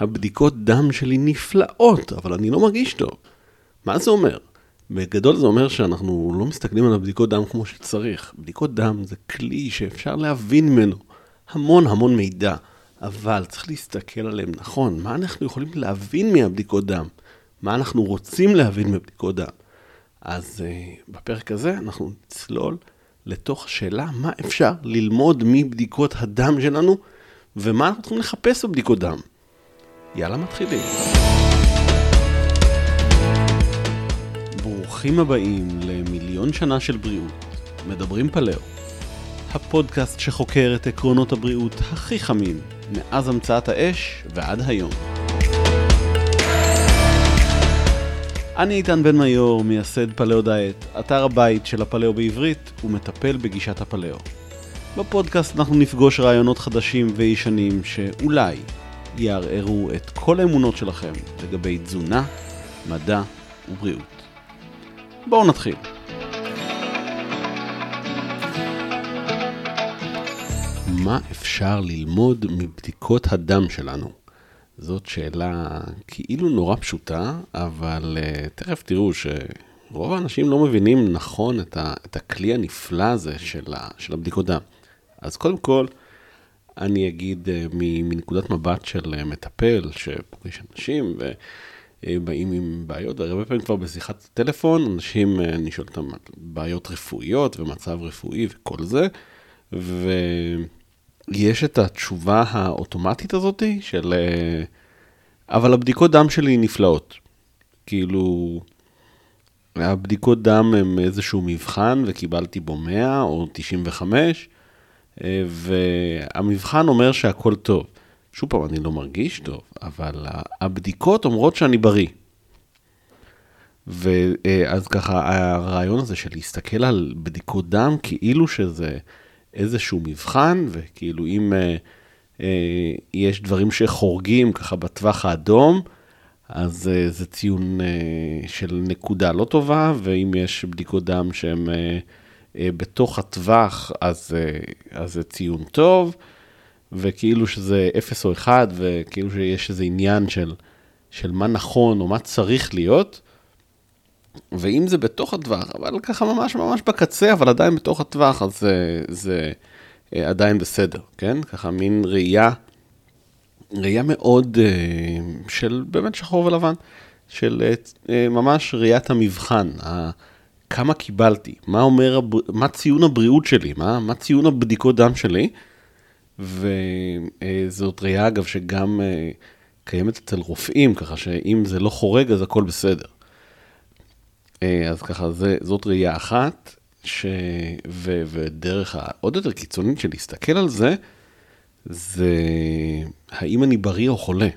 הבדיקות דם שלי נפלאות, אבל אני לא מרגיש טוב. מה זה אומר? בגדול זה אומר שאנחנו לא מסתכלים על הבדיקות דם כמו שצריך. בדיקות דם זה כלי שאפשר להבין ממנו המון המון מידע, אבל צריך להסתכל עליהם נכון. מה אנחנו יכולים להבין מהבדיקות דם? מה אנחנו רוצים להבין מבדיקות דם? אז uh, בפרק הזה אנחנו נצלול לתוך השאלה מה אפשר ללמוד מבדיקות הדם שלנו ומה אנחנו צריכים לחפש בבדיקות דם. יאללה, מתחילים. ברוכים הבאים למיליון שנה של בריאות, מדברים פלאו. הפודקאסט שחוקר את עקרונות הבריאות הכי חמים, מאז המצאת האש ועד היום. אני איתן בן מיור, מייסד פלאו דיאט, אתר הבית של הפלאו בעברית ומטפל בגישת הפלאו. בפודקאסט אנחנו נפגוש רעיונות חדשים וישנים שאולי יערערו את כל האמונות שלכם לגבי תזונה, מדע ובריאות. בואו נתחיל. מה אפשר ללמוד מבדיקות הדם שלנו? זאת שאלה כאילו נורא פשוטה, אבל uh, תכף תראו שרוב האנשים לא מבינים נכון את, ה, את הכלי הנפלא הזה של, ה, של הבדיקות דם. אז קודם כל, אני אגיד uh, מנקודת מבט של uh, מטפל שפוגש אנשים ובאים עם בעיות, והרבה פעמים כבר בשיחת טלפון, אנשים, אני שואל אותם על בעיות רפואיות ומצב רפואי וכל זה, ו... יש את התשובה האוטומטית הזאת של... אה, אבל הבדיקות דם שלי נפלאות. כאילו, הבדיקות דם הם איזשהו מבחן וקיבלתי בו 100 או 95, אה, והמבחן אומר שהכל טוב. שוב פעם, אני לא מרגיש טוב, אבל הבדיקות אומרות שאני בריא. ואז ככה, הרעיון הזה של להסתכל על בדיקות דם כאילו שזה איזשהו מבחן, וכאילו אם אה, אה, יש דברים שחורגים ככה בטווח האדום, אז אה, זה ציון אה, של נקודה לא טובה, ואם יש בדיקות דם שהן אה, בתוך הטווח, אז, אה, אז זה ציון טוב, וכאילו שזה 0 או 1, וכאילו שיש איזה עניין של, של מה נכון או מה צריך להיות. ואם זה בתוך הטווח, אבל ככה ממש ממש בקצה, אבל עדיין בתוך הטווח, אז זה, זה אה, עדיין בסדר, כן? ככה מין ראייה, ראייה מאוד אה, של באמת שחור ולבן, של אה, ממש ראיית המבחן, כמה קיבלתי, מה אומר, מה ציון הבריאות שלי, מה, מה ציון הבדיקות דם שלי, וזאת ראייה אגב שגם קיימת אצל רופאים, ככה שאם זה לא חורג אז הכל בסדר. אה, אז ככה, זה, זאת ראייה אחת, ש... ו... ודרך העוד יותר קיצונית של להסתכל על זה, זה האם אני בריא או חולה.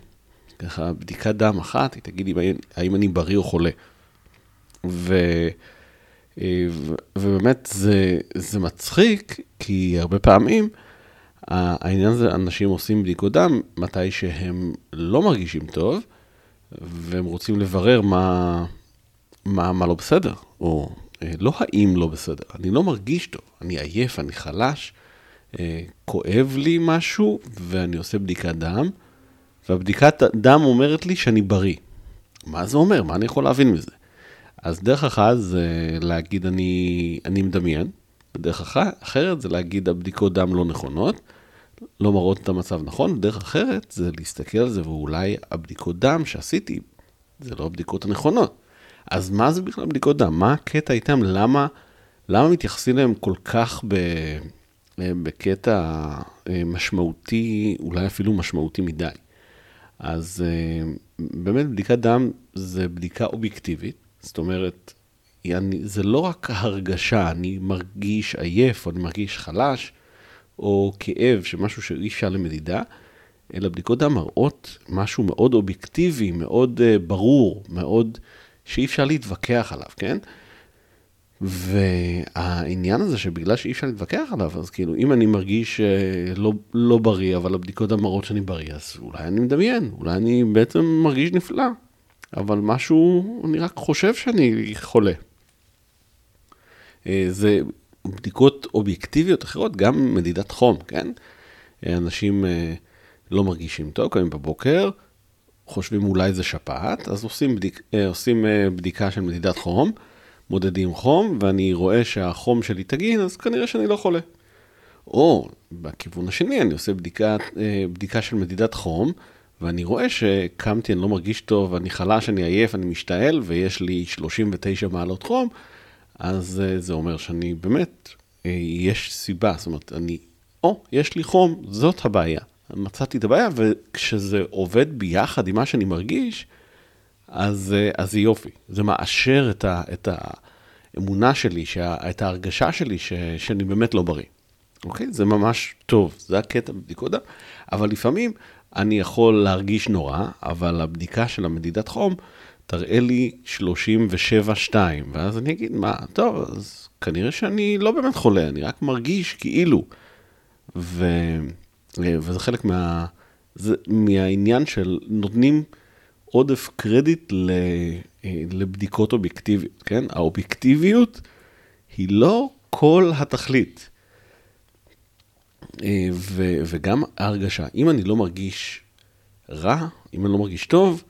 ככה, בדיקת דם אחת, היא תגיד האם אני בריא או חולה. ו... אה. ובאמת זה, זה מצחיק, כי הרבה פעמים העניין הזה, אנשים עושים בדיקות דם מתי שהם לא מרגישים טוב, והם רוצים לברר מה, מה, מה לא בסדר, או אה, לא האם לא בסדר, אני לא מרגיש טוב, אני עייף, אני חלש, אה, כואב לי משהו, ואני עושה בדיקת דם, והבדיקת דם אומרת לי שאני בריא. מה זה אומר? מה אני יכול להבין מזה? אז דרך אחת זה להגיד אני, אני מדמיין, ודרך אחרת זה להגיד הבדיקות דם לא נכונות, לא מראות את המצב נכון, דרך אחרת זה להסתכל על זה ואולי הבדיקות דם שעשיתי, זה לא הבדיקות הנכונות. אז מה זה בכלל בדיקות דם? מה הקטע איתם? למה, למה מתייחסים אליהם כל כך ב, אה, בקטע אה, משמעותי, אולי אפילו משמעותי מדי? אז אה, באמת בדיקת דם זה בדיקה אובייקטיבית, זאת אומרת, אני, זה לא רק הרגשה, אני מרגיש עייף או אני מרגיש חלש, או כאב, שמשהו שאי אפשר למדידה, אלא בדיקות דם מראות משהו מאוד אובייקטיבי, מאוד uh, ברור, מאוד שאי אפשר להתווכח עליו, כן? והעניין הזה שבגלל שאי אפשר להתווכח עליו, אז כאילו, אם אני מרגיש אה, לא, לא בריא, אבל הבדיקות המראות שאני בריא, אז אולי אני מדמיין, אולי אני בעצם מרגיש נפלא, אבל משהו, אני רק חושב שאני חולה. אה, זה בדיקות אובייקטיביות אחרות, גם מדידת חום, כן? אנשים אה, לא מרגישים טוב, קמים בבוקר, חושבים אולי זה שפעת, אז עושים, בדיק, עושים בדיקה של מדידת חום, מודדים חום, ואני רואה שהחום שלי תגין, אז כנראה שאני לא חולה. או בכיוון השני, אני עושה בדיקה, בדיקה של מדידת חום, ואני רואה שקמתי, אני לא מרגיש טוב, אני חלש, אני עייף, אני משתעל, ויש לי 39 מעלות חום, אז אה, זה אומר שאני באמת, אה, יש סיבה, זאת אומרת, אני, או, יש לי חום, זאת הבעיה. מצאתי את הבעיה, וכשזה עובד ביחד עם מה שאני מרגיש, אז, אה, אז זה יופי. זה מאשר את, ה, את האמונה שלי, שה, את ההרגשה שלי ש, שאני באמת לא בריא. אוקיי? זה ממש טוב, זה הקטע בבדיקות דם, אבל לפעמים אני יכול להרגיש נורא, אבל הבדיקה של המדידת חום תראה לי 37-2, ואז אני אגיד, מה, טוב, אז כנראה שאני לא באמת חולה, אני רק מרגיש כאילו. ו... וזה חלק מה... זה מהעניין של נותנים עודף קרדיט ל... לבדיקות אובייקטיביות, כן? האובייקטיביות היא לא כל התכלית. אה, ו, וגם ההרגשה. אם אני לא מרגיש רע, אם אני לא מרגיש טוב,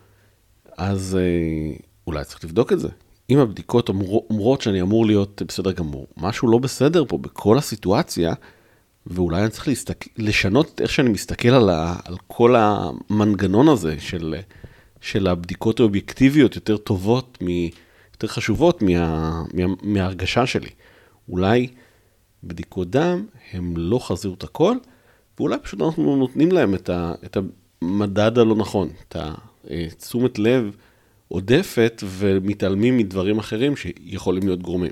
אז אה, אולי צריך לבדוק את זה. אם הבדיקות אומרות שאני אמור להיות בסדר גמור, משהו לא בסדר פה בכל הסיטואציה, ואולי אני צריך להסתק... לשנות את איך שאני מסתכל על, ה... על כל המנגנון הזה של, של הבדיקות האובייקטיביות יותר טובות, מ... יותר חשובות מה... מה... מההרגשה שלי. אולי בדיקות דם, הם לא חזירו את הכל, ואולי פשוט אנחנו נותנים להם את, ה, את המדד הלא נכון, את התשומת לב עודפת ומתעלמים מדברים אחרים שיכולים להיות גורמים.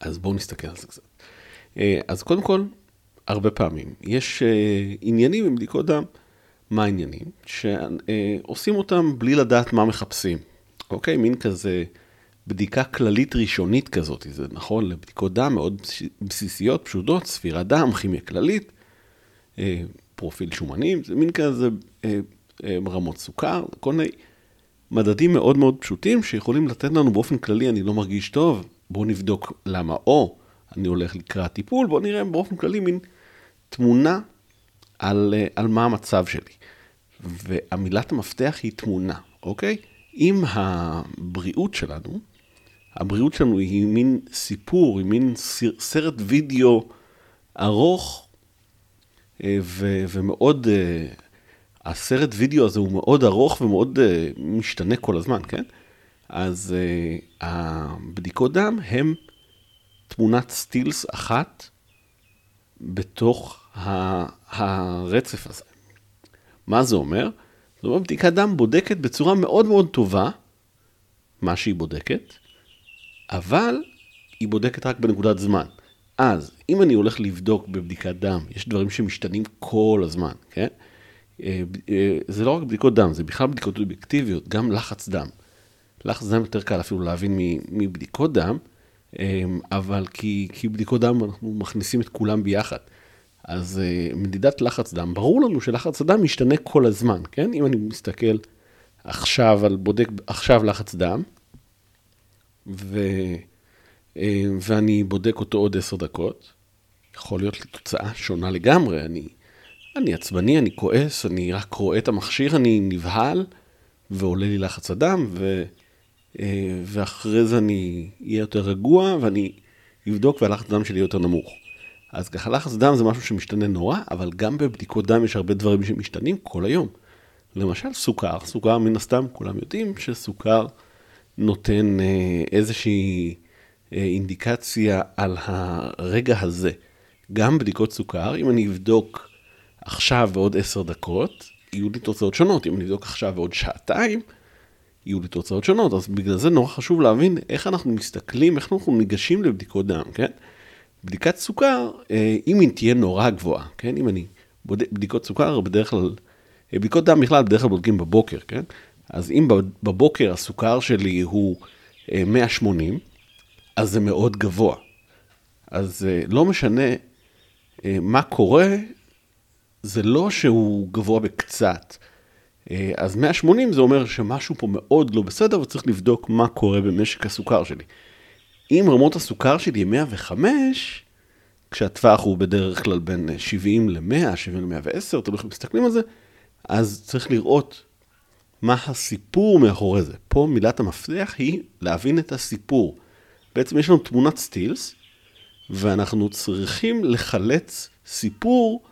אז בואו נסתכל על זה קצת. אה, אז קודם כל, הרבה פעמים יש אה, עניינים עם בדיקות דם. מה העניינים? שעושים אותם בלי לדעת מה מחפשים. אוקיי? מין כזה בדיקה כללית ראשונית כזאת, זה נכון לבדיקות דם מאוד בסיסיות, פשוטות, ספירת דם, כימיה כללית, אה, פרופיל שומנים, זה מין כזה אה, אה, רמות סוכר, כל מיני מדדים מאוד מאוד פשוטים שיכולים לתת לנו באופן כללי, אני לא מרגיש טוב, בואו נבדוק למה, או אני הולך לקראת טיפול, בואו נראה באופן כללי מין תמונה על, על מה המצב שלי. והמילת המפתח היא תמונה, אוקיי? אם הבריאות שלנו הבריאות שלנו היא מין סיפור, היא מין סרט וידאו ארוך אה, ו- ומאוד, אה, הסרט וידאו הזה הוא מאוד ארוך ומאוד אה, משתנה כל הזמן, כן? אז הבדיקות דם הם תמונת סטילס אחת בתוך הרצף הזה. מה זה אומר? זאת אומרת, בדיקת דם בודקת בצורה מאוד מאוד טובה מה שהיא בודקת, אבל היא בודקת רק בנקודת זמן. אז אם אני הולך לבדוק בבדיקת דם, יש דברים שמשתנים כל הזמן, כן? אה, אה, זה לא רק בדיקות דם, זה בכלל בדיקות אובייקטיביות, גם לחץ דם. לחץ דם יותר קל אפילו להבין מבדיקות דם, אה, אבל כי, כי בדיקות דם אנחנו מכניסים את כולם ביחד. אז מדידת לחץ דם, ברור לנו שלחץ הדם משתנה כל הזמן, כן? אם אני מסתכל עכשיו על בודק עכשיו לחץ דם, ו, אה, ואני בודק אותו עוד עשר דקות. יכול להיות לי תוצאה שונה לגמרי, אני, אני עצבני, אני כועס, אני רק רואה את המכשיר, אני נבהל, ועולה לי לחץ הדם, ו, אה, ואחרי זה אני אהיה יותר רגוע, ואני אבדוק והלחץ הדם שלי יותר נמוך. אז ככה לחץ דם זה משהו שמשתנה נורא, אבל גם בבדיקות דם יש הרבה דברים שמשתנים כל היום. למשל סוכר, סוכר מן הסתם, כולם יודעים שסוכר נותן אה, איזושהי אה, אינדיקציה על הרגע הזה. גם בדיקות סוכר, אם אני אבדוק עכשיו ועוד עשר דקות, יהיו לי תוצאות שונות. אם אני אבדוק עכשיו ועוד שעתיים, יהיו לי תוצאות שונות. אז בגלל זה נורא חשוב להבין איך אנחנו מסתכלים, איך אנחנו ניגשים לבדיקות דם, כן? בדיקת סוכר, אה, אם היא תהיה נורא גבוהה, כן? אם אני בדיקות סוכר, בדרך כלל, בדיקות דם בכלל בדרך כלל בודקים בבוקר, כן? אז אם בבוקר הסוכר שלי הוא 180, אה, אז זה מאוד גבוה. אז אה, לא משנה אה, מה קורה, זה לא שהוא גבוה בקצת. אז 180 זה אומר שמשהו פה מאוד לא בסדר וצריך לבדוק מה קורה במשק הסוכר שלי. אם רמות הסוכר שלי הן 105, כשהטווח הוא בדרך כלל בין 70 ל-100, 70 ל-110, תלוי איך מסתכלים על זה, אז צריך לראות מה הסיפור מאחורי זה. פה מילת המפתח היא להבין את הסיפור. בעצם יש לנו תמונת סטילס, ואנחנו צריכים לחלץ סיפור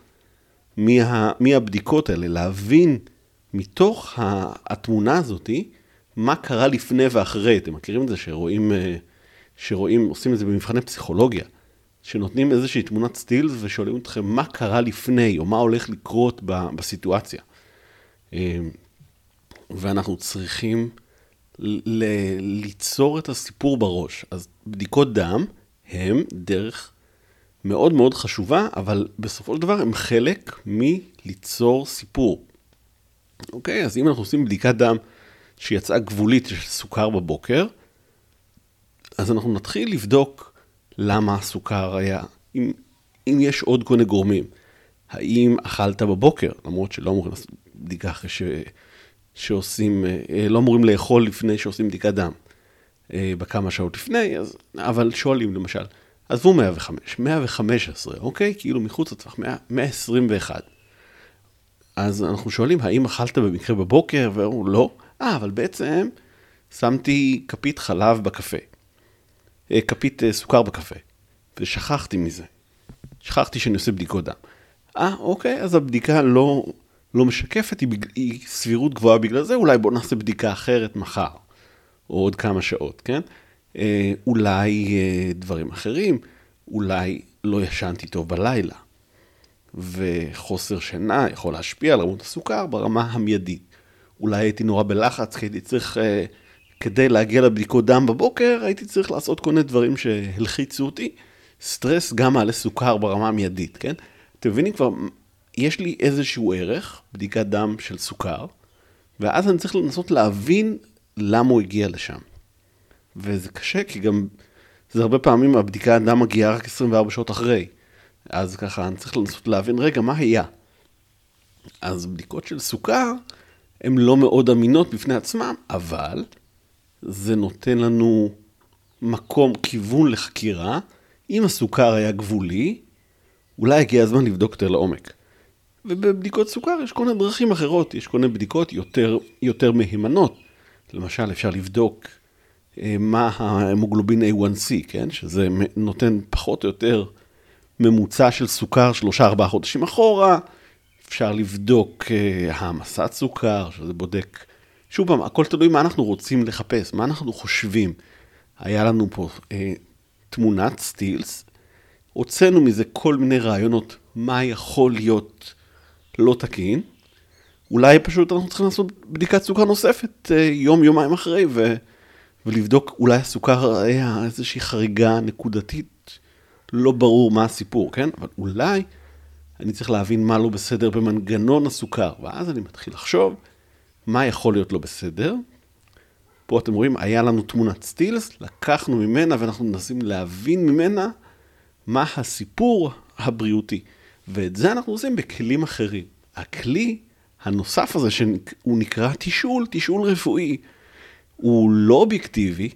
מה, מהבדיקות האלה, להבין מתוך התמונה הזאתי, מה קרה לפני ואחרי. אתם מכירים את זה שרואים, אה, שרואים, עושים את זה במבחני פסיכולוגיה, שנותנים איזושהי תמונת סטילס ושואלים אתכם מה קרה לפני, או מה הולך לקרות בסיטואציה. ואנחנו צריכים ל- ליצור את הסיפור בראש. אז בדיקות דם הם דרך מאוד מאוד חשובה, אבל בסופו של דבר הם חלק מליצור סיפור. אוקיי, אז אם אנחנו עושים בדיקת דם שיצאה גבולית של סוכר בבוקר, אז אנחנו נתחיל לבדוק למה הסוכר היה, אם, אם יש עוד כל מיני גורמים. האם אכלת בבוקר, למרות שלא אמורים לעשות בדיקה אחרי ש... שעושים, אה, לא אמורים לאכול לפני שעושים בדיקת דם, אה, בכמה שעות לפני, אז, אבל שואלים למשל, עזבו 105, 115, אוקיי? כאילו מחוץ לטווח, 121. אז אנחנו שואלים, האם אכלת במקרה בבוקר? והוא לא. אה, אבל בעצם שמתי כפית חלב בקפה. אה, כפית סוכר בקפה. ושכחתי מזה. שכחתי שאני עושה בדיקות דם. אה, אוקיי, אז הבדיקה לא, לא משקפת, היא, היא סבירות גבוהה בגלל זה, אולי בואו נעשה בדיקה אחרת מחר, או עוד כמה שעות, כן? אה, אולי אה, דברים אחרים, אולי לא ישנתי טוב בלילה, וחוסר שינה יכול להשפיע על רמות הסוכר ברמה המיידית. אולי הייתי נורא בלחץ, כי הייתי צריך, אה, כדי להגיע לבדיקות דם בבוקר, הייתי צריך לעשות כל מיני דברים שהלחיצו אותי. סטרס גם מעלה סוכר ברמה המיידית, כן? אתם מבינים כבר יש לי איזשהו ערך, בדיקת דם של סוכר, ואז אני צריך לנסות להבין למה הוא הגיע לשם. וזה קשה, כי גם, זה הרבה פעמים הבדיקת דם מגיעה רק 24 שעות אחרי. אז ככה, אני צריך לנסות להבין, רגע, מה היה? אז בדיקות של סוכר, הן לא מאוד אמינות בפני עצמן, אבל זה נותן לנו מקום, כיוון לחקירה. אם הסוכר היה גבולי, אולי הגיע הזמן לבדוק יותר לעומק. ובבדיקות סוכר יש כל מיני דרכים אחרות, יש כל מיני בדיקות יותר, יותר מהימנות. למשל, אפשר לבדוק אה, מה ההמוגלובין A1C, כן? שזה נותן פחות או יותר ממוצע של סוכר שלושה ארבעה חודשים אחורה. אפשר לבדוק אה, העמסת סוכר, שזה בודק, שוב פעם, הכל תלוי מה אנחנו רוצים לחפש, מה אנחנו חושבים. היה לנו פה אה, תמונת סטילס, הוצאנו מזה כל מיני רעיונות, מה יכול להיות לא תקין, אולי פשוט אנחנו צריכים לעשות בדיקת סוכר נוספת אה, יום, יומיים אחרי, ו, ולבדוק אולי הסוכר היה איזושהי חריגה נקודתית, לא ברור מה הסיפור, כן? אבל אולי אני צריך להבין מה לא בסדר במנגנון הסוכר, ואז אני מתחיל לחשוב מה יכול להיות לא בסדר. פה אתם רואים, היה לנו תמונת סטילס, לקחנו ממנה ואנחנו מנסים להבין ממנה מה הסיפור הבריאותי. ואת זה אנחנו עושים בכלים אחרים. הכלי הנוסף הזה, שהוא נקרא תשאול, תשאול רפואי, הוא לא אובייקטיבי,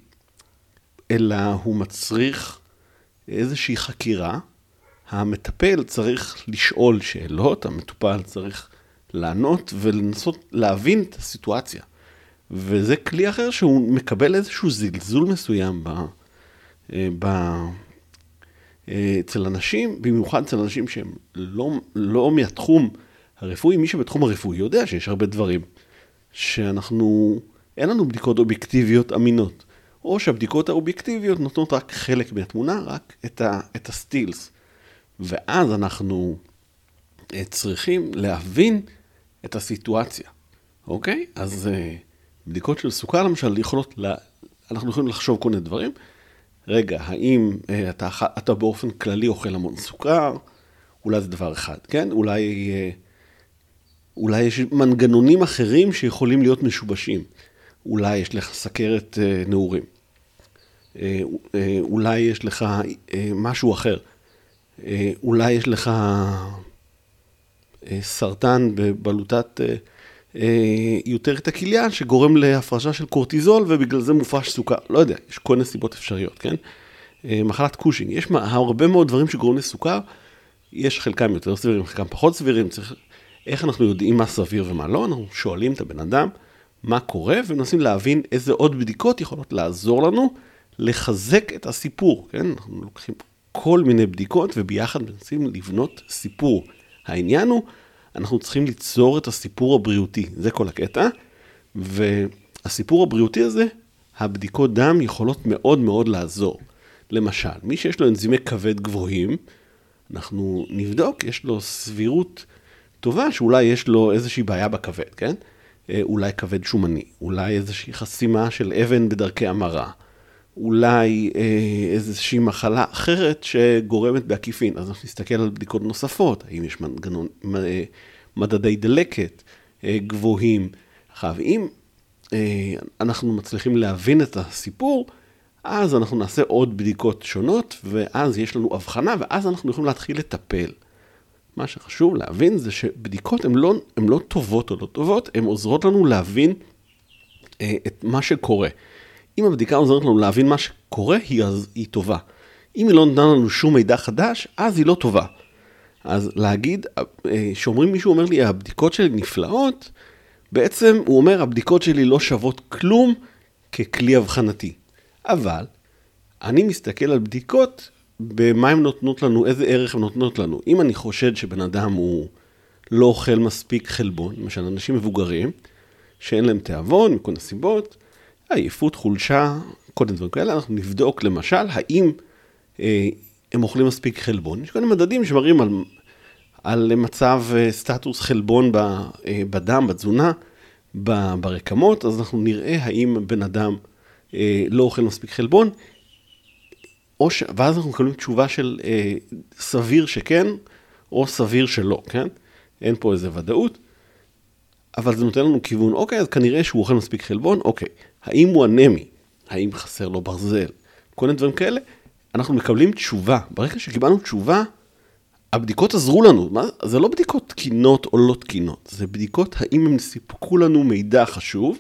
אלא הוא מצריך איזושהי חקירה. המטפל צריך לשאול שאלות, המטופל צריך לענות ולנסות להבין את הסיטואציה. וזה כלי אחר שהוא מקבל איזשהו זלזול מסוים ב, אה, ב, אצל אנשים, במיוחד אצל אנשים שהם לא, לא מהתחום הרפואי, מי שבתחום הרפואי יודע שיש הרבה דברים שאנחנו, אין לנו בדיקות אובייקטיביות אמינות. או שהבדיקות האובייקטיביות נותנות רק חלק מהתמונה, רק את, ה, את הסטילס. ואז אנחנו אה, צריכים להבין את הסיטואציה, אוקיי? אז אה, בדיקות של סוכר למשל יכולות, לה, אנחנו יכולים לחשוב כל מיני דברים. רגע, האם אה, אתה, אתה באופן כללי אוכל המון סוכר? אולי זה דבר אחד, כן? אולי, אה, אולי יש מנגנונים אחרים שיכולים להיות משובשים. אולי יש לך סכרת אה, נעורים. אולי יש לך משהו אחר. אולי יש לך סרטן בבלוטת... אה, יותר את הכליה, שגורם להפרשה של קורטיזול, ובגלל זה מופרש סוכר. לא יודע, יש כל מיני סיבות אפשריות, כן? אה, מחלת קושינג, יש הרבה מאוד דברים שגורמים לסוכר, יש חלקם יותר סבירים, חלקם פחות סבירים, צריך... איך אנחנו יודעים מה סביר ומה לא? אנחנו שואלים את הבן אדם, מה קורה, ומנסים להבין איזה עוד בדיקות יכולות לעזור לנו לחזק את הסיפור, כן? אנחנו לוקחים כל מיני בדיקות וביחד מנסים לבנות סיפור. העניין הוא, אנחנו צריכים ליצור את הסיפור הבריאותי, זה כל הקטע, והסיפור הבריאותי הזה, הבדיקות דם יכולות מאוד מאוד לעזור. למשל, מי שיש לו אנזימי כבד גבוהים, אנחנו נבדוק, יש לו סבירות טובה שאולי יש לו איזושהי בעיה בכבד, כן? אה, אולי כבד שומני, אולי איזושהי חסימה של אבן בדרכי המרה, אולי אה, איזושהי מחלה אחרת שגורמת בעקיפין. אז אנחנו נסתכל על בדיקות נוספות, האם יש מנגנון, אה, מדדי דלקת אה, גבוהים. עכשיו, אם אנחנו מצליחים להבין את הסיפור, אז אנחנו נעשה עוד בדיקות שונות, ואז יש לנו הבחנה, ואז אנחנו יכולים להתחיל לטפל. מה שחשוב להבין זה שבדיקות הן לא, לא טובות או לא טובות, הן עוזרות לנו להבין את מה שקורה. אם הבדיקה עוזרת לנו להבין מה שקורה, היא, אז, היא טובה. אם היא לא נתנה לנו שום מידע חדש, אז היא לא טובה. אז להגיד, אה, שאומרים מישהו אומר לי, הבדיקות שלי נפלאות, בעצם הוא אומר, הבדיקות שלי לא שוות כלום ככלי אבחנתי. אבל, אני מסתכל על בדיקות במה הן נותנות לנו, איזה ערך הן נותנות לנו. אם אני חושד שבן אדם הוא לא אוכל מספיק חלבון, למשל אנשים מבוגרים, שאין להם תיאבון מכל הסיבות, עייפות, חולשה, כל דברים כאלה, אנחנו נבדוק למשל, האם אה, הם אוכלים מספיק חלבון. יש כל מדדים שמראים על, על מצב אה, סטטוס חלבון ב, אה, בדם, בתזונה, ב, ברקמות, אז אנחנו נראה האם בן אדם אה, לא אוכל מספיק חלבון. או ש... ואז אנחנו מקבלים תשובה של אה, סביר שכן, או סביר שלא, כן? אין פה איזה ודאות, אבל זה נותן לנו כיוון, אוקיי, אז כנראה שהוא אוכל מספיק חלבון, אוקיי. האם הוא אנמי? האם חסר לו ברזל? כל מיני דברים כאלה. אנחנו מקבלים תשובה. ברגע שקיבלנו תשובה, הבדיקות עזרו לנו. מה? זה לא בדיקות תקינות או לא תקינות, זה בדיקות האם הם סיפקו לנו מידע חשוב.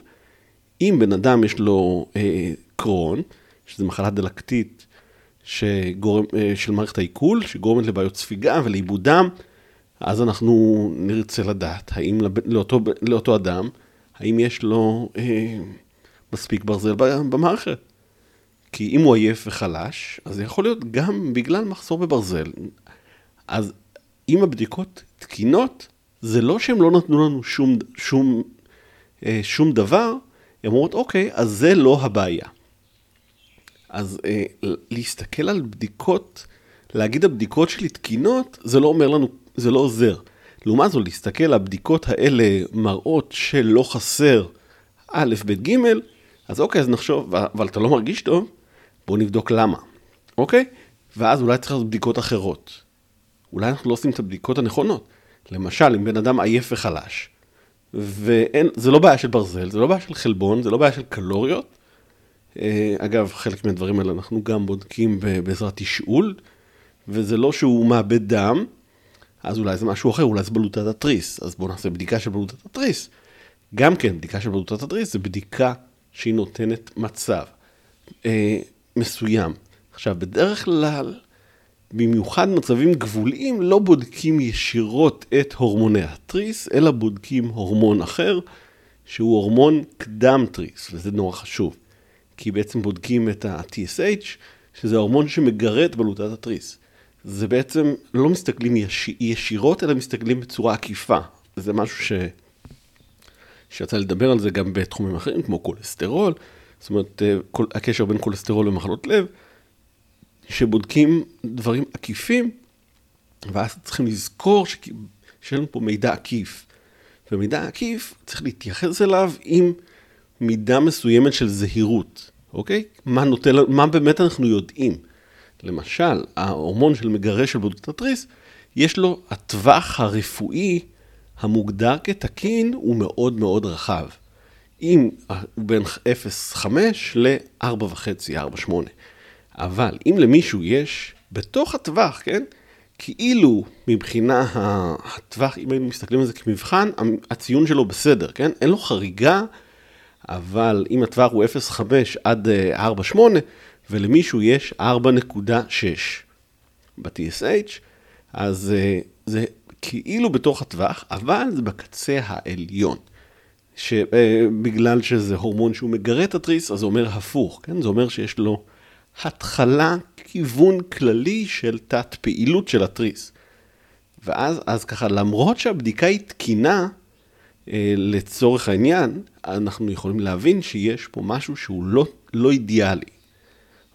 אם בן אדם יש לו אה, קרון, שזו מחלה דלקתית, שגורם, אה, של מערכת העיכול, שגורמת לבעיות ספיגה ולעיבוד דם, אז אנחנו נרצה לדעת האם לאותו, לאותו אדם, האם יש לו אה, מספיק ברזל במערכת. כי אם הוא עייף וחלש, אז זה יכול להיות גם בגלל מחסור בברזל. אז אם הבדיקות תקינות, זה לא שהם לא נתנו לנו שום, שום, אה, שום דבר, הן אומרות, אוקיי, אז זה לא הבעיה. אז אה, להסתכל על בדיקות, להגיד הבדיקות שלי תקינות, זה לא אומר לנו, זה לא עוזר. לעומת זאת, להסתכל, הבדיקות האלה מראות שלא חסר א', ב', ג', אז אוקיי, אז נחשוב, אבל אתה לא מרגיש טוב, בוא נבדוק למה, אוקיי? ואז אולי צריך לעשות בדיקות אחרות. אולי אנחנו לא עושים את הבדיקות הנכונות. למשל, אם בן אדם עייף וחלש, וזה לא בעיה של ברזל, זה לא בעיה של חלבון, זה לא בעיה של קלוריות, אה, אגב, חלק מהדברים האלה אנחנו גם בודקים בעזרת תשאול, וזה לא שהוא מאבד דם, אז אולי זה משהו אחר, אולי זה בלוטת התריס, אז בואו נעשה בדיקה של בלוטת התריס. גם כן, בדיקה של בלוטת התריס זה בדיקה שהיא נותנת מצב אה, מסוים. עכשיו, בדרך כלל, במיוחד מצבים גבוליים, לא בודקים ישירות את הורמוני התריס, אלא בודקים הורמון אחר, שהוא הורמון קדם תריס, וזה נורא חשוב. כי בעצם בודקים את ה-TSH, שזה ההורמון שמגרה את בלוטת התריס. זה בעצם, לא מסתכלים יש, ישירות, אלא מסתכלים בצורה עקיפה. זה משהו ש... שיצא לדבר על זה גם בתחומים אחרים, כמו קולסטרול, זאת אומרת, אה, כל, הקשר בין קולסטרול ומחלות לב, שבודקים דברים עקיפים, ואז צריכים לזכור. שיש לנו פה מידע עקיף. ומידע עקיף, צריך להתייחס אליו עם מידה מסוימת של זהירות, אוקיי? מה, נותן, מה באמת אנחנו יודעים? למשל, ההורמון שמגרה של בלוטת התריס, יש לו הטווח הרפואי המוגדר כתקין הוא מאוד מאוד רחב. אם הוא בין 0.5 ל-4.5, 4.8. אבל אם למישהו יש בתוך הטווח, כן? כאילו מבחינה הטווח, אם היינו מסתכלים על זה כמבחן, הציון שלו בסדר, כן? אין לו חריגה אבל אם הטווח הוא 0.5 עד 4.8, אה, ולמישהו יש 4.6 ב-TSH, אז אה, זה כאילו בתוך הטווח, אבל זה בקצה העליון. שבגלל שזה הורמון שהוא מגרה את התריס, אז זה אומר הפוך, כן? זה אומר שיש לו התחלה, כיוון כללי של תת פעילות של התריס. ואז אז ככה, למרות שהבדיקה היא תקינה, אה, לצורך העניין, אנחנו יכולים להבין שיש פה משהו שהוא לא, לא אידיאלי.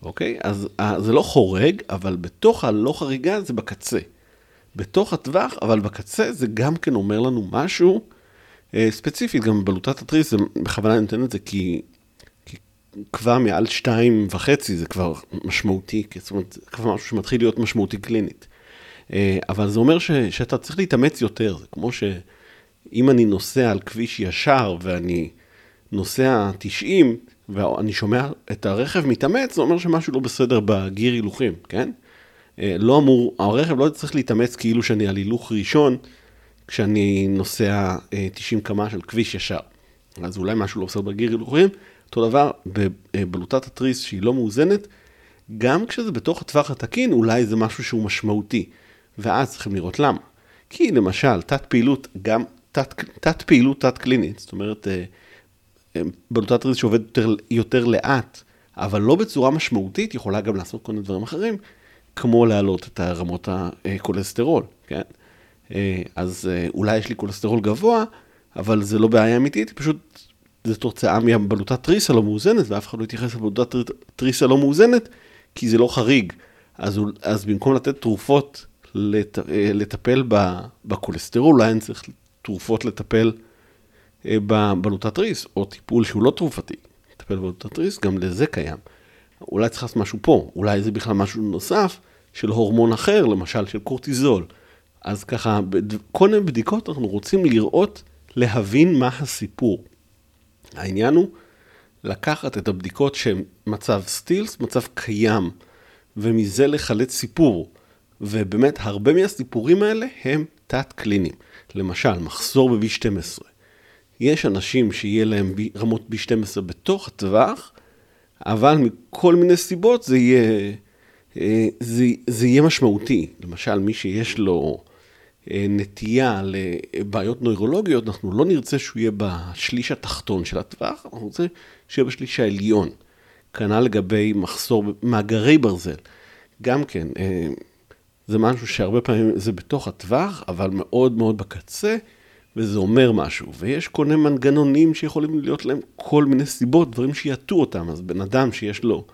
אוקיי? אז אה, זה לא חורג, אבל בתוך הלא חריגה זה בקצה. בתוך הטווח, אבל בקצה זה גם כן אומר לנו משהו אה, ספציפית, גם בלוטת התריס, בכוונה אני נותן את זה כי, כי כבר מעל שתיים וחצי זה כבר משמעותי, זאת אומרת, זה כבר משהו שמתחיל להיות משמעותי קלינית. אה, אבל זה אומר ש, שאתה צריך להתאמץ יותר, זה כמו שאם אני נוסע על כביש ישר ואני נוסע 90, ואני שומע את הרכב מתאמץ, זה אומר שמשהו לא בסדר בגיר הילוכים, כן? אה, לא אמור, הרכב לא צריך להתאמץ כאילו שאני על הילוך ראשון, כשאני נוסע 90 קמ"ש על כביש ישר. אז אולי משהו לא בסדר בגיר הילוכים. אותו דבר, בבלוטת התריס שהיא לא מאוזנת, גם כשזה בתוך הטווח התקין, אולי זה משהו שהוא משמעותי. ואז צריכים לראות למה. כי למשל, תת פעילות, גם תת, תת פעילות תת קלינית, זאת אומרת, אה, אה, בלוטת ריז שעובד יותר, יותר לאט, אבל לא בצורה משמעותית, יכולה גם לעשות כל מיני דברים אחרים, כמו להעלות את רמות הכולסטרול, כן? אה, אז אולי יש לי כולסטרול גבוה, אבל זה לא בעיה אמיתית, פשוט זה תוצאה מבלוטת תריס הלא מאוזנת, ואף אחד לא יתייחס לבלוטת תריס הלא מאוזנת, כי זה לא חריג. אז, אז במקום לתת תרופות לט, אה, לטפל בכולסטרול, אולי אני צריך תרופות לטפל אה, בבלוטת ריס, או טיפול שהוא לא תרופתי, לטפל בבלוטת ריס, גם לזה קיים. אולי צריך לעשות משהו פה, אולי זה בכלל משהו נוסף של הורמון אחר, למשל של קורטיזול. אז ככה, כל מיני בדיקות אנחנו רוצים לראות, להבין מה הסיפור. העניין הוא לקחת את הבדיקות שהן מצב סטילס, מצב קיים, ומזה לחלץ סיפור. ובאמת, הרבה מהסיפורים האלה הם תת-קליניים. למשל, מחסור ב-B12. יש אנשים שיהיה להם רמות B12 בתוך הטווח, אבל מכל מיני סיבות זה יהיה, אה, זה, זה יהיה משמעותי. למשל, מי שיש לו אה, נטייה לבעיות נוירולוגיות, אנחנו לא נרצה שהוא יהיה בשליש התחתון של הטווח, אנחנו נרצה שיהיה בשליש העליון. כנ"ל לגבי מחסור במאגרי ברזל. גם כן, אה, זה משהו שהרבה פעמים זה בתוך הטווח, אבל מאוד מאוד בקצה, וזה אומר משהו. ויש כל מיני מנגנונים שיכולים להיות להם כל מיני סיבות, דברים שיטו אותם. אז בן אדם שיש לו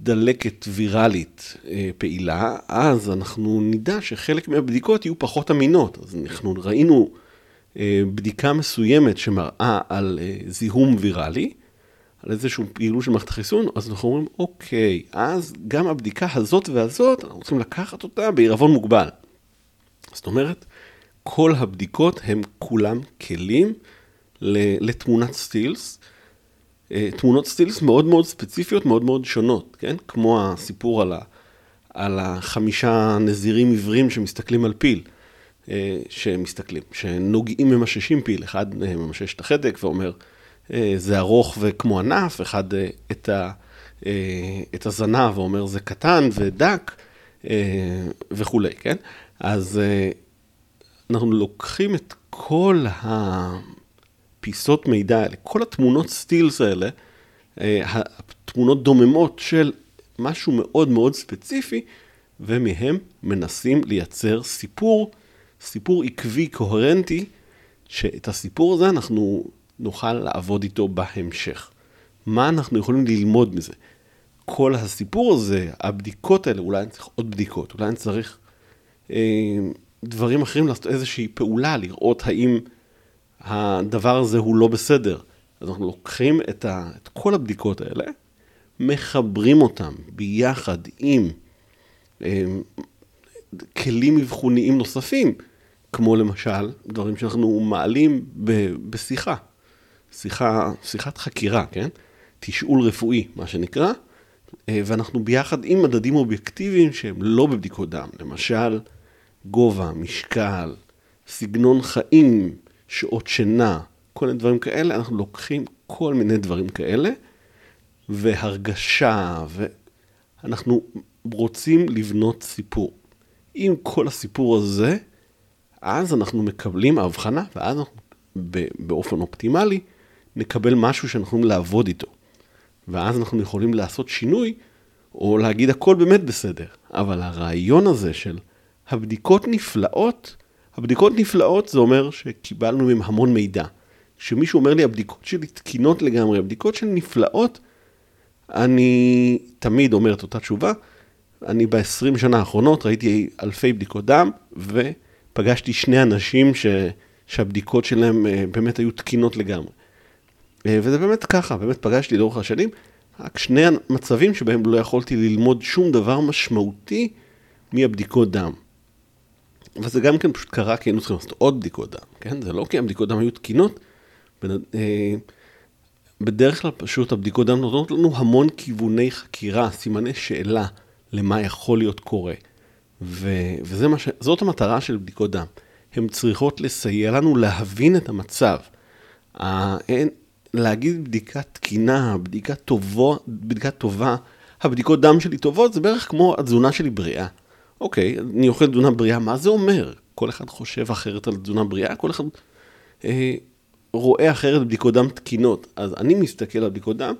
דלקת ויראלית אה, פעילה, אז אנחנו נדע שחלק מהבדיקות יהיו פחות אמינות. אז אנחנו ראינו אה, בדיקה מסוימת שמראה על אה, זיהום ויראלי, על איזושהי פעילות של מערכת החיסון, אז אנחנו אומרים, אוקיי, אז גם הבדיקה הזאת והזאת, אנחנו צריכים לקחת אותה בעירבון מוגבל. זאת אומרת, כל הבדיקות הם כולם כלים לתמונת סטילס. אה, תמונות סטילס מאוד מאוד ספציפיות, מאוד מאוד שונות, כן? כמו הסיפור על, ה, על החמישה נזירים עיוורים שמסתכלים על פיל, אה, שמסתכלים, שנוגעים ממששים פיל, אחד ממשש את החדק ואומר, אה, זה ארוך וכמו ענף, אחד את, ה, את הזנב ואומר זה קטן ודק וכולי, כן? אז אנחנו לוקחים את כל הפיסות מידע האלה, כל התמונות סטילס האלה, התמונות דוממות של משהו מאוד מאוד ספציפי, ומהם מנסים לייצר סיפור, סיפור עקבי, קוהרנטי, שאת הסיפור הזה אנחנו נוכל לעבוד איתו בהמשך. מה אנחנו יכולים ללמוד מזה? כל הסיפור הזה, הבדיקות האלה, אולי אני צריך עוד בדיקות, אולי אני צריך אה, דברים אחרים, לעשות איזושהי פעולה, לראות האם הדבר הזה הוא לא בסדר. אז אנחנו לוקחים את, ה, את כל הבדיקות האלה, מחברים אותם ביחד עם אה, כלים אבחוניים נוספים, כמו למשל דברים שאנחנו מעלים ב, בשיחה. שיחה, שיחת חקירה, כן? תשאול רפואי, מה שנקרא, אה, ואנחנו ביחד עם מדדים אובייקטיביים שהם לא בבדיקות דם, למשל גובה, משקל, סגנון חיים, שעות שינה, כל מיני דברים כאלה, אנחנו לוקחים כל מיני דברים כאלה, והרגשה, ואנחנו רוצים לבנות סיפור. עם כל הסיפור הזה, אז אנחנו מקבלים הבחנה, ואז אנחנו באופן אופטימלי, נקבל משהו שאנחנו יכולים לעבוד איתו. ואז אנחנו יכולים לעשות שינוי, או להגיד הכל באמת בסדר. אבל הרעיון הזה של הבדיקות נפלאות, הבדיקות נפלאות זה אומר שקיבלנו מהם המון מידע. כשמישהו אומר לי הבדיקות שלי תקינות לגמרי, הבדיקות שלי נפלאות, אני תמיד אומר את אותה תשובה. אני ב-20 שנה האחרונות ראיתי אלפי בדיקות דם, ופגשתי שני אנשים ש... שהבדיקות שלהם אה, באמת היו תקינות לגמרי. אה, וזה באמת ככה, באמת פגשתי לאורך השנים, רק שני מצבים שבהם לא יכולתי ללמוד שום דבר משמעותי מהבדיקות דם. וזה גם כן פשוט קרה כי היינו צריכים לעשות עוד בדיקות דם, כן? זה לא כי הבדיקות דם היו תקינות. אה, בדרך כלל פשוט הבדיקות דם נותנות לנו המון כיווני חקירה, סימני שאלה למה יכול להיות קורה. וזאת המטרה של בדיקות דם. הן צריכות לסייע לנו להבין את המצב. להגיד בדיקה תקינה, בדיקה, טובו, בדיקה טובה, הבדיקות דם שלי טובות, זה בערך כמו התזונה שלי בריאה. אוקיי, אני אוכל תזונה בריאה, מה זה אומר? כל אחד חושב אחרת על תזונה בריאה, כל אחד אה, רואה אחרת בדיקות דם תקינות. אז אני מסתכל על בדיקות דם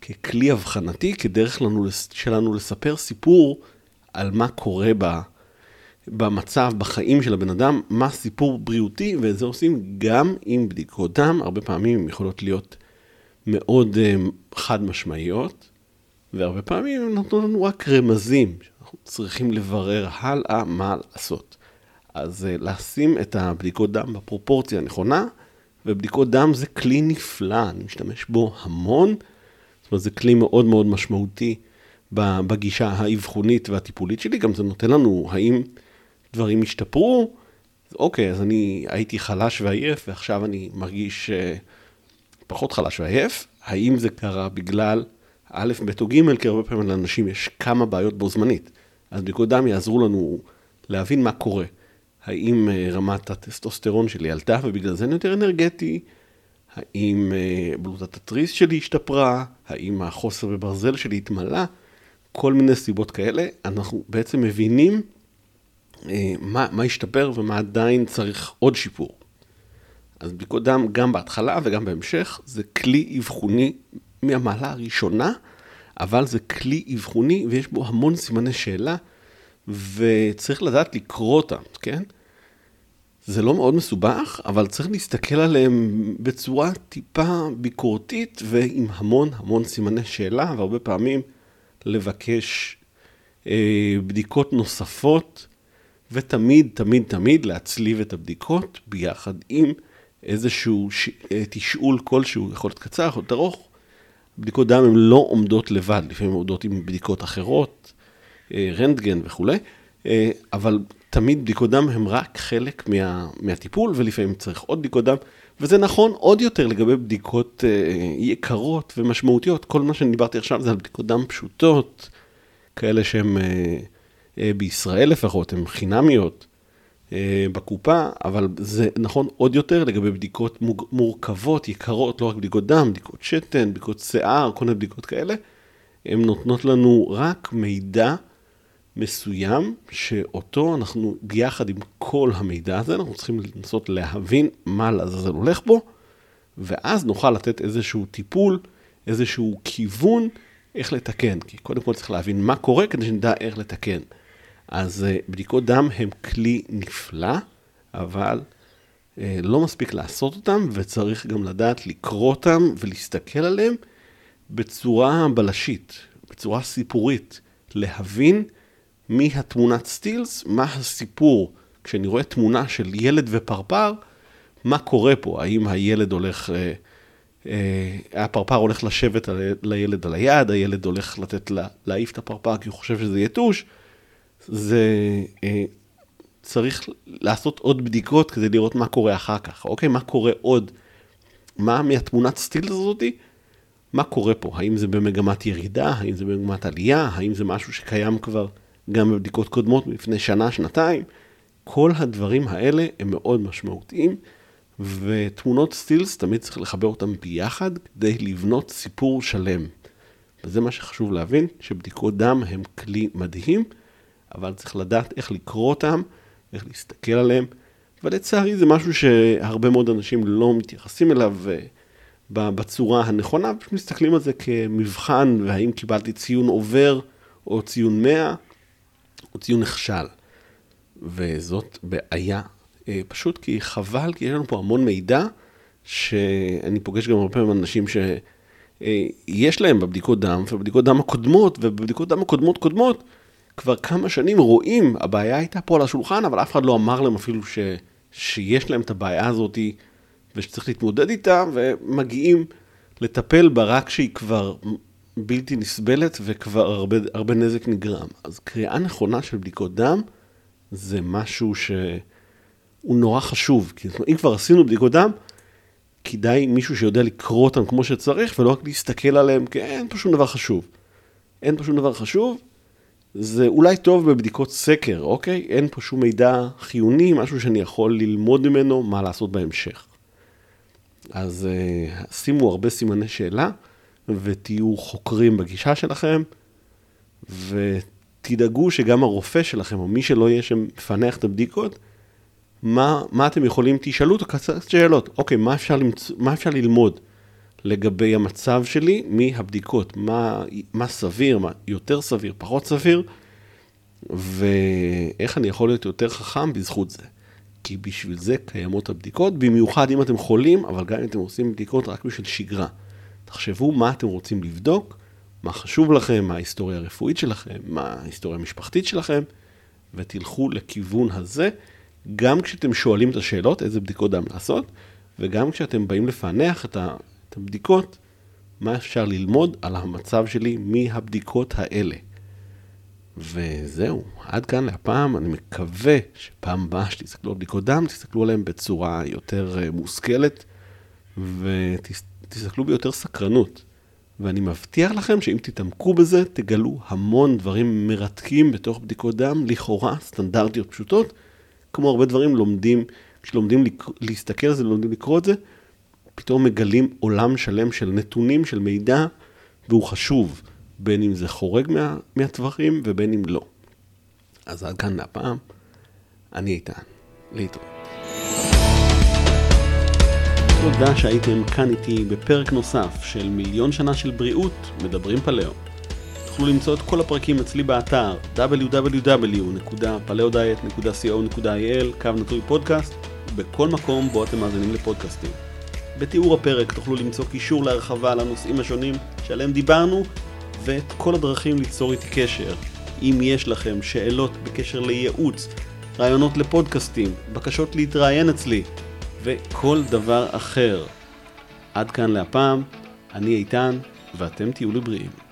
ככלי אבחנתי, כדרך לנו, שלנו לספר סיפור על מה קורה ב, במצב, בחיים של הבן אדם, מה סיפור בריאותי, ואת זה עושים גם עם בדיקות דם, הרבה פעמים הן יכולות להיות מאוד uh, חד משמעיות, והרבה פעמים הן נותנות לנו רק רמזים, שאנחנו צריכים לברר הלאה מה לעשות. אז uh, לשים את הבדיקות דם בפרופורציה הנכונה, ובדיקות דם זה כלי נפלא, אני משתמש בו המון, זאת אומרת זה כלי מאוד מאוד משמעותי בגישה האבחונית והטיפולית שלי, גם זה נותן לנו האם דברים השתפרו, אוקיי, אז אני הייתי חלש ועייף ועכשיו אני מרגיש uh, פחות חלש ועייף, האם זה קרה בגלל א', ב' או ג', כי הרבה פעמים לאנשים יש כמה בעיות בו זמנית. אז בדיקות דם יעזרו לנו להבין מה קורה. האם uh, רמת הטסטוסטרון שלי עלתה ובגלל זה אני יותר אנרגטי? האם uh, בלוטת התריס שלי השתפרה? האם החוסר בברזל שלי התמלא? כל מיני סיבות כאלה. אנחנו בעצם מבינים אה, מה, מה השתפר ומה עדיין צריך עוד שיפור. אז בדיקות דם גם בהתחלה וגם בהמשך זה כלי אבחוני מהמעלה הראשונה, אבל זה כלי אבחוני ויש בו המון סימני שאלה וצריך לדעת לקרוא אותם, כן? זה לא מאוד מסובך, אבל צריך להסתכל עליהם בצורה טיפה ביקורתית ועם המון המון סימני שאלה, והרבה פעמים לבקש אה, בדיקות נוספות ותמיד, תמיד, תמיד להצליב את הבדיקות ביחד עם איזשהו ש... אה, תשאול כלשהו, יכול להיות קצר, יכול להיות ארוך. בדיקות דם הן לא עומדות לבד, לפעמים עומדות עם בדיקות אחרות, אה, רנטגן וכולי, אה, אבל תמיד בדיקות דם הן רק חלק מה... מהטיפול, ולפעמים צריך עוד בדיקות דם, וזה נכון עוד יותר לגבי בדיקות יקרות ומשמעותיות. כל מה שאני דיברתי עכשיו זה על בדיקות דם פשוטות, כאלה שהן... אה, בישראל לפחות, הן חינמיות אה, בקופה, אבל זה נכון עוד יותר לגבי בדיקות מורכבות, יקרות, לא רק בדיקות דם, בדיקות שתן, בדיקות שיער, כל מיני בדיקות כאלה. הן נותנות לנו רק מידע מסוים, שאותו אנחנו, ביחד עם כל המידע הזה, אנחנו צריכים לנסות להבין מה לעזאזל הולך בו, ואז נוכל לתת איזשהו טיפול, איזשהו כיוון איך לתקן. כי קודם כל צריך להבין מה קורה כדי שנדע איך לתקן. אז אה, בדיקות דם הם כלי נפלא, אבל אה, לא מספיק לעשות אותם, וצריך גם לדעת לקרוא אותם ולהסתכל עליהם בצורה בלשית, בצורה סיפורית, להבין מי התמונת סטילס, מה הסיפור. כשאני רואה תמונה של ילד ופרפר, מה קורה פה? האם הילד הולך, אה, אה, הפרפר הולך לשבת על, לילד על היד, הילד הולך לתת, להעיף את הפרפר כי הוא חושב שזה יתוש, זה אה, צריך לעשות עוד בדיקות כדי לראות מה קורה אחר כך, אוקיי? מה קורה עוד? מה מהתמונת סטיל הזאתי? מה קורה פה? האם זה במגמת ירידה? האם זה במגמת עלייה? האם זה משהו שקיים כבר גם בבדיקות קודמות מלפני שנה, שנתיים? כל הדברים האלה הם מאוד משמעותיים, ותמונות סטילס תמיד צריך לחבר אותם ביחד כדי לבנות סיפור שלם. וזה מה שחשוב להבין, שבדיקות דם הם כלי מדהים. אבל צריך לדעת איך לקרוא אותם, איך להסתכל עליהם, אבל לצערי זה משהו שהרבה מאוד אנשים לא מתייחסים אליו אה, בצורה הנכונה, פשוט מסתכלים על זה כמבחן, והאם קיבלתי ציון עובר או ציון 100 או ציון נכשל. וזאת בעיה, אה, פשוט כי חבל, כי יש לנו פה המון מידע, שאני פוגש גם הרבה פעמים אנשים שיש להם בבדיקות דם, ובבדיקות דם הקודמות, ובבדיקות דם הקודמות קודמות, כבר כמה שנים רואים, הבעיה הייתה פה על השולחן, אבל אף אחד לא אמר להם אפילו ש, שיש להם את הבעיה הזאת ושצריך להתמודד איתה, ומגיעים לטפל בה רק כשהיא כבר בלתי נסבלת וכבר הרבה, הרבה נזק נגרם. אז קריאה נכונה של בדיקות דם זה משהו שהוא נורא חשוב, כי אם כבר עשינו בדיקות דם, כדאי מישהו שיודע לקרוא אותם כמו שצריך, ולא רק להסתכל עליהם, כי אין פה שום דבר חשוב. אין פה שום דבר חשוב, זה אולי טוב בבדיקות סקר, אוקיי? אין פה שום מידע חיוני, משהו שאני יכול ללמוד ממנו מה לעשות בהמשך. אז uh, שימו הרבה סימני שאלה, ותהיו חוקרים בגישה שלכם, ותדאגו שגם הרופא שלכם, או מי שלא יהיה שמפענח את הבדיקות, מה, מה אתם יכולים, תשאלו אותו קצת שאלות. אוקיי, מה אפשר, למצ... מה אפשר ללמוד לגבי המצב שלי מהבדיקות? מה, מה סביר, מה יותר סביר, פחות סביר, ואיך אני יכול להיות יותר חכם בזכות זה. כי בשביל זה קיימות הבדיקות, במיוחד אם אתם חולים, אבל גם אם אתם עושים בדיקות רק בשביל שגרה. תחשבו מה אתם רוצים לבדוק, מה חשוב לכם, מה ההיסטוריה הרפואית שלכם, מה ההיסטוריה המשפחתית שלכם, ותלכו לכיוון הזה. גם כשאתם שואלים את השאלות, איזה בדיקות דם לעשות, וגם כשאתם באים לפענח את, הבדיקות, מה אפשר ללמוד על המצב שלי מהבדיקות האלה. וזהו, עד כאן להפעם, אני מקווה שפעם הבאה שתסתכלו על בדיקות דם, תסתכלו עליהן בצורה יותר אה, מושכלת, ותסתכלו ביותר סקרנות. ואני מבטיח לכם שאם תתעמקו בזה, תגלו המון דברים מרתקים בתוך בדיקות דם, לכאורה סטנדרטיות פשוטות, כמו הרבה דברים לומדים, כשלומדים להסתכל על זה, לומדים לקרוא את זה, פתאום מגלים עולם שלם של נתונים, של מידע, והוא חשוב, בין אם זה חורג מה, מהטווחים ובין אם לא. אז עד כאן להפעם, אני איתן, להתראות. תודה שהייתם כאן איתי בפרק נוסף של מיליון שנה של בריאות, מדברים פלאו. תוכלו למצוא את כל הפרקים אצלי באתר www.paleodiet.co.il, קו נטוי פודקאסט, בכל מקום בו אתם מאזינים לפודקאסטים. בתיאור הפרק תוכלו למצוא קישור להרחבה על הנושאים השונים שעליהם דיברנו, ואת כל הדרכים ליצור איתי קשר. אם יש לכם שאלות בקשר לייעוץ, רעיונות לפודקאסטים, בקשות להתראיין אצלי, וכל דבר אחר. עד כאן להפעם, אני איתן, ואתם תהיו לבריאים.